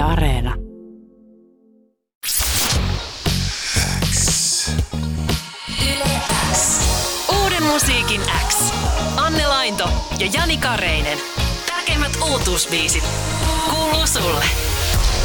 Areena. Uuden musiikin X. Anne Lainto ja Jani Kareinen. Tärkeimmät uutuusbiisit. Kuuluu sulle.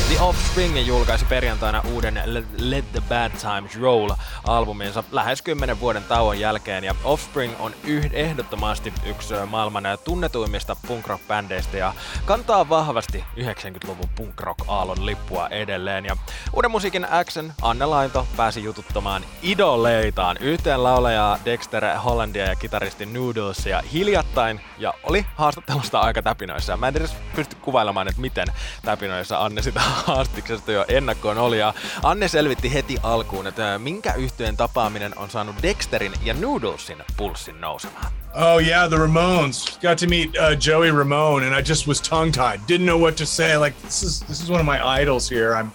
The Offspring julkaisi perjantaina uuden Let the Bad Times Roll-albuminsa lähes 10 vuoden tauon jälkeen, ja Offspring on yh- ehdottomasti yksi maailman tunnetuimmista punk bändeistä ja kantaa vahvasti 90-luvun punk aallon lippua edelleen. Ja uuden musiikin Xen Anne Lainto pääsi jututtamaan idoleitaan, yhteen laulajaa Dexter Hollandia ja kitaristi Noodlesia hiljattain, ja oli haastattelusta aika täpinoissa. Mä en edes pysty kuvailemaan, että miten täpinoissa Anne sitä haastiksesta jo ennakkoon oli. Ja Anne selvitti heti alkuun, että minkä yhteen tapaaminen on saanut Dexterin ja Noodlesin pulssin nousemaan. Oh yeah, the Ramones. Got to meet uh, Joey Ramone, and I just was tongue-tied. Didn't know what to say. Like this is this is one of my idols here. I'm,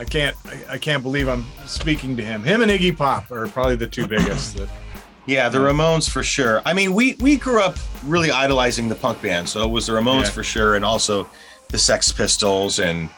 I can't I, I can't believe I'm speaking to him. Him and Iggy Pop are probably the two biggest. That, Yeah, the Ramones for sure. I mean, we we grew up really idolizing the punk band, so it was the Ramones Yeah. for sure, and also the Sex Pistols, and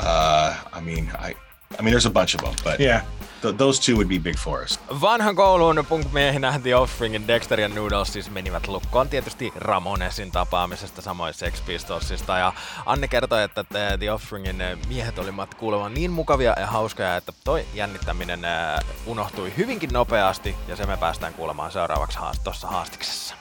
uh, I mean, I I mean, there's a bunch of them, but yeah. th- those two would be big for us. Vanhan koulun punk-miehinä The Offspringin Dexter ja Noodles siis menivät lukkoon tietysti Ramonesin tapaamisesta, samoin Sex Pistolsista. Ja Anne kertoi, että The Offspringin eh, miehet olivat kuulemaan niin mukavia ja hauskoja, että toi jännittäminen eh, unohtui hyvinkin nopeasti. Ja se me päästään kuulemaan seuraavaksi haast- tuossa haastiksessa.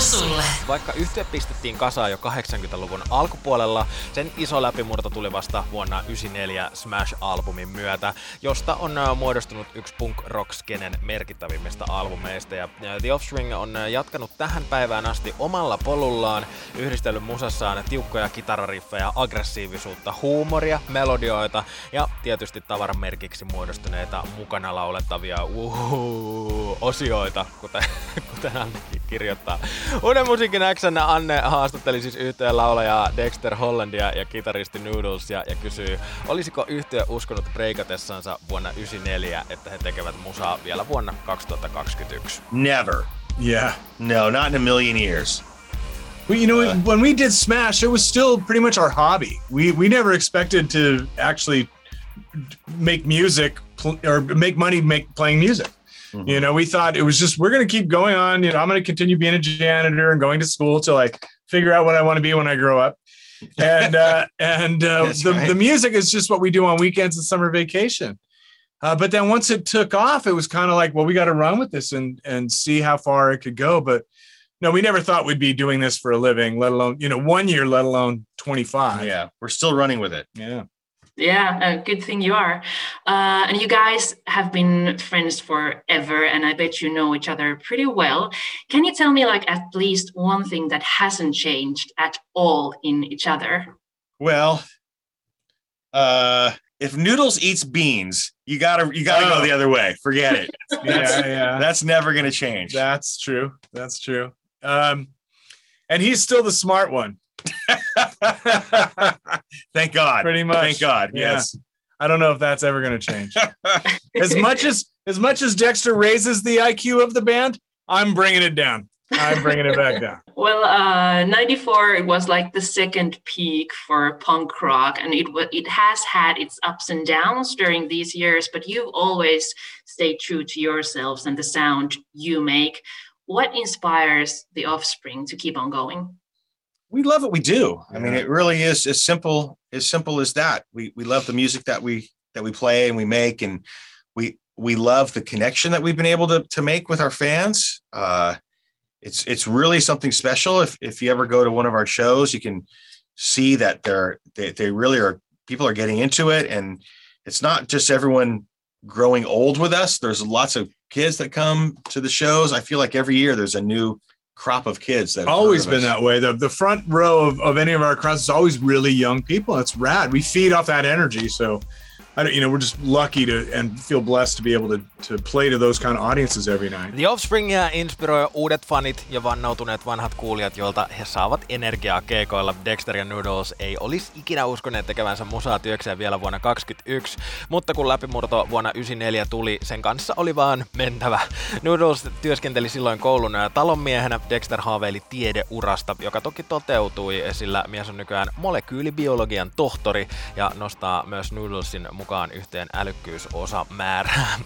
Sulle. Vaikka yhtye pistettiin kasaan jo 80-luvun alkupuolella, sen iso läpimurto tuli vasta vuonna 94 Smash-albumin myötä, josta on muodostunut yksi punk rock skenen merkittävimmistä albumeista. Ja The Offspring on jatkanut tähän päivään asti omalla polullaan, yhdistellyt musassaan tiukkoja kitarariffejä, aggressiivisuutta, huumoria, melodioita ja tietysti tavaramerkiksi muodostuneita mukana laulettavia uhu, osioita, kuten, kuten Annekin kirjoittaa. Uuden musiikin Xn Anne haastatteli siis yhteen laulajaa Dexter Hollandia ja kitaristi Noodlesia ja kysyy, olisiko yhtye uskonut breikatessansa vuonna 94, että he tekevät musaa vielä vuonna 2021. Never. Yeah. No, not in a million years. We, you know, when we did Smash, it was still pretty much our hobby. We we never expected to actually make music pl- or make money make playing music. You know, we thought it was just we're going to keep going on. You know, I'm going to continue being a janitor and going to school to like figure out what I want to be when I grow up. And uh, and uh, the right. the music is just what we do on weekends and summer vacation. Uh, but then once it took off, it was kind of like, well, we got to run with this and and see how far it could go. But no, we never thought we'd be doing this for a living, let alone you know one year, let alone twenty five. Yeah, we're still running with it. yeah. Yeah, a good thing you are. Uh, and you guys have been friends forever, and I bet you know each other pretty well. Can you tell me, like, at least one thing that hasn't changed at all in each other? Well, uh, if Noodles eats beans, you gotta you gotta Oh. go the other way. Forget it. Yeah, yeah. That's never gonna change. That's true. That's true. Um, and he's still the smart one, Thank God. pretty much. Thank God. Yeah. Yes. I don't know if that's ever going to change. as much as as much as Dexter raises the IQ of the band, I'm bringing it down. I'm bringing it back down. Well, uh, 94, it was like the second peak for punk rock, and it, wa- it has had its ups and downs during these years, but you've always stayed true to yourselves and the sound you make. What inspires the offspring to keep on going? We love what we do. I mean, it really is as simple as simple as that. We we love the music that we that we play and we make, and we we love the connection that we've been able to to make with our fans. Uh, it's it's really something special. If if you ever go to one of our shows, you can see that they're they, they really are people are getting into it, and it's not just everyone growing old with us. There's lots of kids that come to the shows. I feel like every year there's a new crop of kids that always been us. that way. The the front row of, of any of our crowds is always really young people. It's rad. We feed off that energy. So I don't, you know, we're just lucky to and feel blessed to be able to to play to those kind of audiences every night. The Offspringia inspiroi uudet fanit ja vannautuneet vanhat kuulijat, joilta he saavat energiaa keikoilla. Dexter ja Noodles ei olisi ikinä uskoneet tekevänsä musaa työkseen vielä vuonna 2021, mutta kun läpimurto vuonna 1994 tuli, sen kanssa oli vaan mentävä. Noodles työskenteli silloin koulun talonmiehenä, Dexter haaveili tiedeurasta, joka toki toteutui, sillä mies on nykyään molekyylibiologian tohtori ja nostaa myös Noodlesin mukaan yhteen älykkyysosamäärään.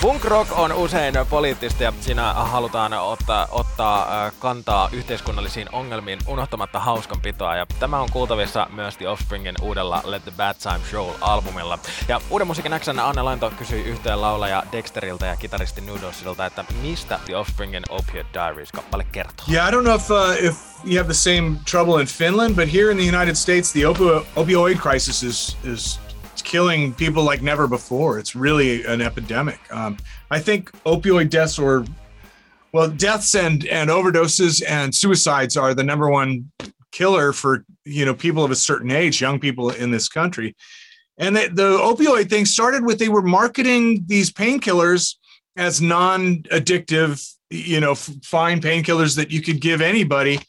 Punk rock on usein poliittista ja siinä halutaan ottaa, ottaa kantaa yhteiskunnallisiin ongelmiin unohtamatta hauskanpitoa. Ja tämä on kuultavissa myös The Offspringin uudella Let the Bad Time Show-albumilla. Ja uuden musiikin Xn Anne Lainto kysyi yhteen laulaja Dexteriltä ja kitaristi Noodlesilta, että mistä The Offspringin Opiate Diaries-kappale kertoo. Yeah, I don't know if uh, if you have the same trouble in Finland, but here in the United States, the opi- opioid crisis is is killing people like never before. It's really an epidemic. Um, I think opioid deaths or well, deaths and and overdoses and suicides are the number one killer for you know people of a certain age, young people in this country. And the, the opioid thing started with they were marketing these painkillers as non-addictive, you know, fine painkillers that you could give anybody.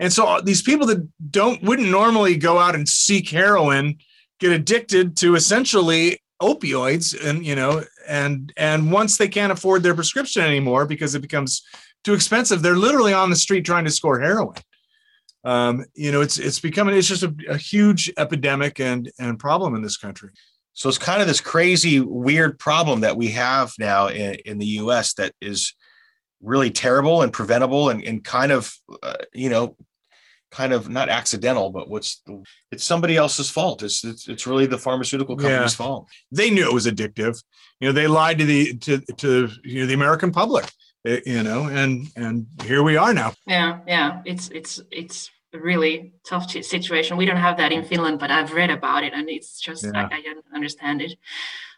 And so uh, these people that don't wouldn't normally go out and seek heroin get addicted to essentially opioids and you know and and once they can't afford their prescription anymore because it becomes too expensive they're literally on the street trying to score heroin um, you know it's it's becoming it's just a, a huge epidemic and and problem in this country So it's kind of this crazy, weird problem that we have now in, in the U.S. that is really terrible and preventable and, and kind of, uh, you know, kind of not accidental, but what's it's somebody else's fault. It's it's, it's really the pharmaceutical company's Yeah. fault. they knew it was addictive you know they lied to the to to you know the american public eh, you know and and here we are now Yeah, yeah, it's it's it's a really tough situation. We don't have that in Finland, but I've read about it, and it's just Yeah. I, I don't understand it.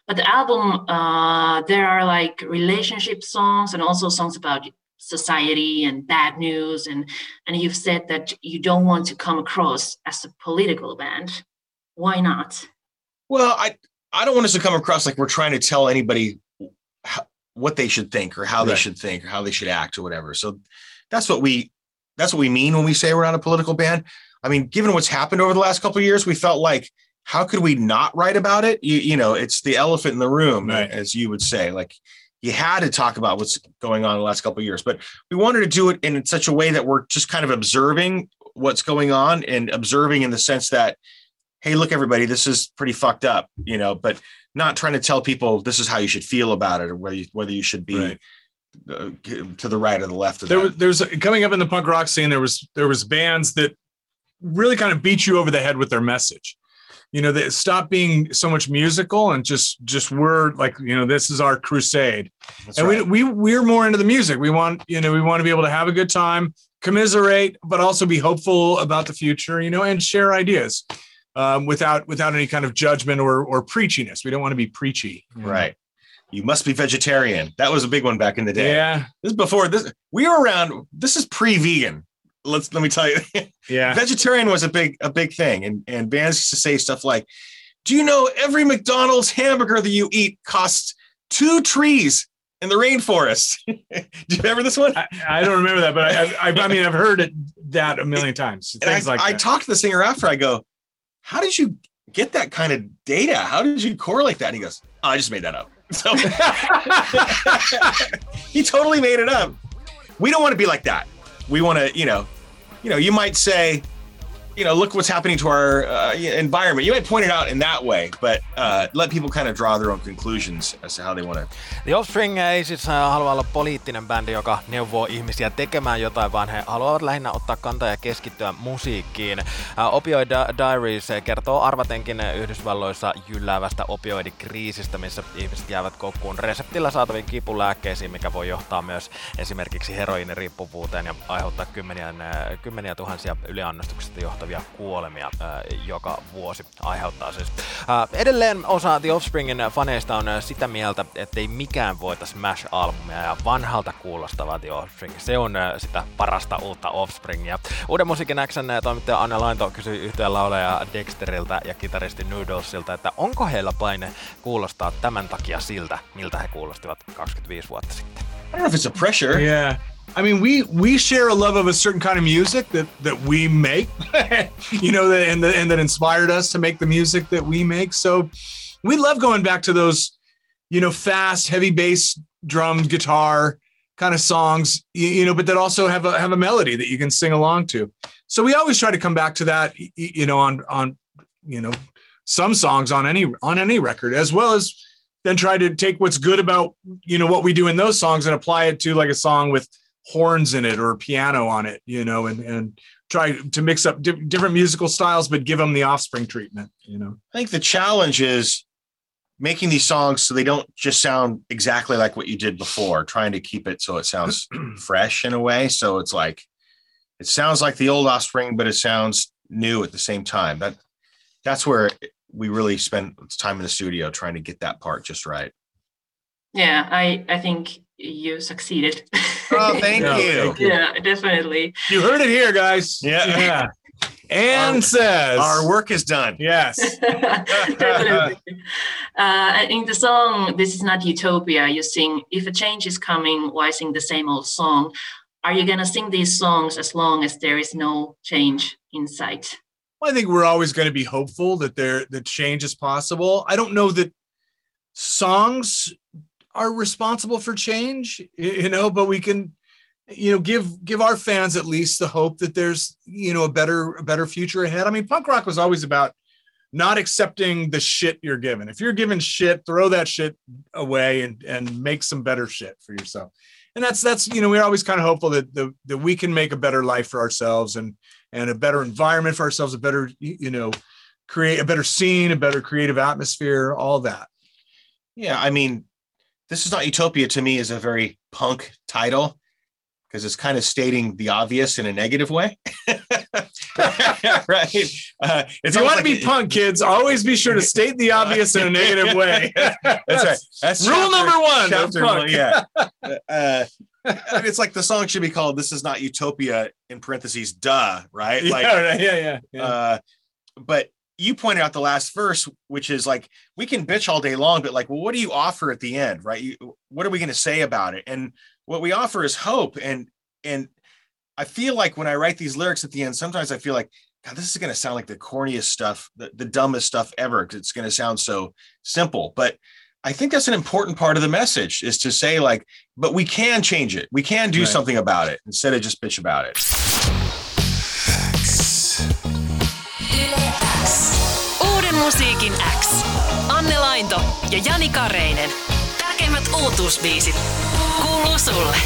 But the album, uh, there are like relationship songs and also songs about society and bad news, and and you've said that you don't want to come across as a political band. Why not? Well, I I don't want us to come across like we're trying to tell anybody how, what they should think or how they Right. should think or how they should act or whatever. So that's what we that's what we mean when we say we're not a political band. I mean, given what's happened over the last couple of years, we felt like how could we not write about it? You, you know, it's the elephant in the room, Right. as you would say. Like you had to talk about what's going on in the last couple of years, but we wanted to do it in such a way that we're just kind of observing what's going on and observing in the sense that hey, look, everybody, this is pretty fucked up, you know, but not trying to tell people this is how you should feel about it or whether you, whether you should be Right. uh, to the right or the left of there that. was there was coming up in the punk rock scene there was there was bands that really kind of beat you over the head with their message you know they stop being so much musical and just just we're like you know this is our crusade That's and right. we we we're more into the music we want you know we want to be able to have a good time commiserate but also be hopeful about the future you know and share ideas um, without without any kind of judgment or or preachiness we don't want to be preachy you know? right. You must be vegetarian. That was a big one back in the day. yeah This is before this. We were around. This is pre-vegan. Let's let me tell you. yeah vegetarian was a big a big thing, and and bands used to say stuff like, "Do you know every McDonald's hamburger that you eat costs two trees in the rainforest?" Do you remember this one? I, I don't remember that, but I, I, I mean, I've heard it that a million times. Things I, like I that. talked to the singer after. I go, "How did you get that kind of data? How did you correlate that?" And he goes, oh, "I just made that up." So he totally made it up. We don't want to be like that. We want to, you know, you know, you might say, you know, look what's happening to our uh, environment. You might point it out in that way, but uh, let people kind of draw their own conclusions as to how they want to. The Offspring ei siis äh, halua olla poliittinen bändi, joka neuvoo ihmisiä tekemään jotain, vaan he haluavat lähinnä ottaa kantaa ja keskittyä musiikkiin. Äh, Opioid Di- Diaries kertoo arvatenkin Yhdysvalloissa jylläävästä opioidikriisistä, missä ihmiset jäävät koukkuun reseptillä saataviin kipulääkkeisiin, mikä voi johtaa myös esimerkiksi heroiniriippuvuuteen ja aiheuttaa kymmeniä, kymmeniä tuhansia yliannostuksista johtavia olevia kuolemia ää, joka vuosi aiheuttaa siis. Ää, edelleen osa The Offspringin faneista on sitä mieltä, ettei mikään voita Smash-albumia ja vanhalta kuulostava The Offspring. Se on ää, sitä parasta uutta Offspringia. Uuden musiikin Xn toimittaja Anne Lainto kysyi yhteen laulaja Dexteriltä ja kitaristi Noodlesilta, että onko heillä paine kuulostaa tämän takia siltä, miltä he kuulostivat 25 vuotta sitten. I don't know if it's a pressure. Yeah. I mean, we we share a love of a certain kind of music that that we make, you know, that and, the, and that inspired us to make the music that we make. So we love going back to those, you know, fast, heavy bass, drum, guitar kind of songs, you know, but that also have a have a melody that you can sing along to. So we always try to come back to that, you know, on on you know some songs on any on any record, as well as then try to take what's good about you know what we do in those songs and apply it to like a song with horns in it or piano on it you know and and try to mix up di- different musical styles but give them the offspring treatment you know I think the challenge is making these songs so they don't just sound exactly like what you did before, trying to keep it so it sounds fresh in a way. So it's like it sounds like the old offspring, but it sounds new at the same time. That that's where we really spend time in the studio trying to get that part just right. Yeah, I I think you succeeded. Oh, thank Yeah, you. thank you. yeah, definitely. you heard it here guys Yeah. yeah and Our- says Our work is done. yes Definitely. Uh, in the song "This Is Not Utopia," you sing, "If a change is coming, why sing the same old song?" Are you gonna sing these songs as long as there is no change in sight? Well, I think we're always going to be hopeful that there that change is possible. I don't know that songs are responsible for change, you know, but we can, you know, give give our fans at least the hope that there's, you know, a better a better future ahead. I mean, punk rock was always about not accepting the shit you're given. If you're given shit, throw that shit away and and make some better shit for yourself. And that's that's you know we're always kind of hopeful that the that we can make a better life for ourselves and and a better environment for ourselves, a better you know create a better scene, a better creative atmosphere, all that. Yeah, I mean, this is not utopia to me is a very punk title because it's kind of stating the obvious in a negative way. right. Uh, If you want to be like- punk kids, always be sure to state the obvious in a negative way. That's right. That's Rule chapter- number one chapter punk. one, yeah. Uh, I mean, it's like the song should be called "This Is Not Utopia" in parentheses. Duh. Right. Like, yeah, yeah, yeah, yeah. uh, but you pointed out the last verse, which is like we can bitch all day long, but like, well, what do you offer at the end, right? You, what are we going to say about it? And what we offer is hope. And and I feel like when I write these lyrics at the end, sometimes I feel like, God, this is going to sound like the corniest stuff, the, the dumbest stuff ever, because it's going to sound so simple. But I think that's an important part of the message is to say like, but we can change it. We can do Right. something about it instead of just bitch about it. Musiikin X. Anne Lainto ja Jani Kareinen. Tärkeimmät uutuusbiisit kuuluu sulle.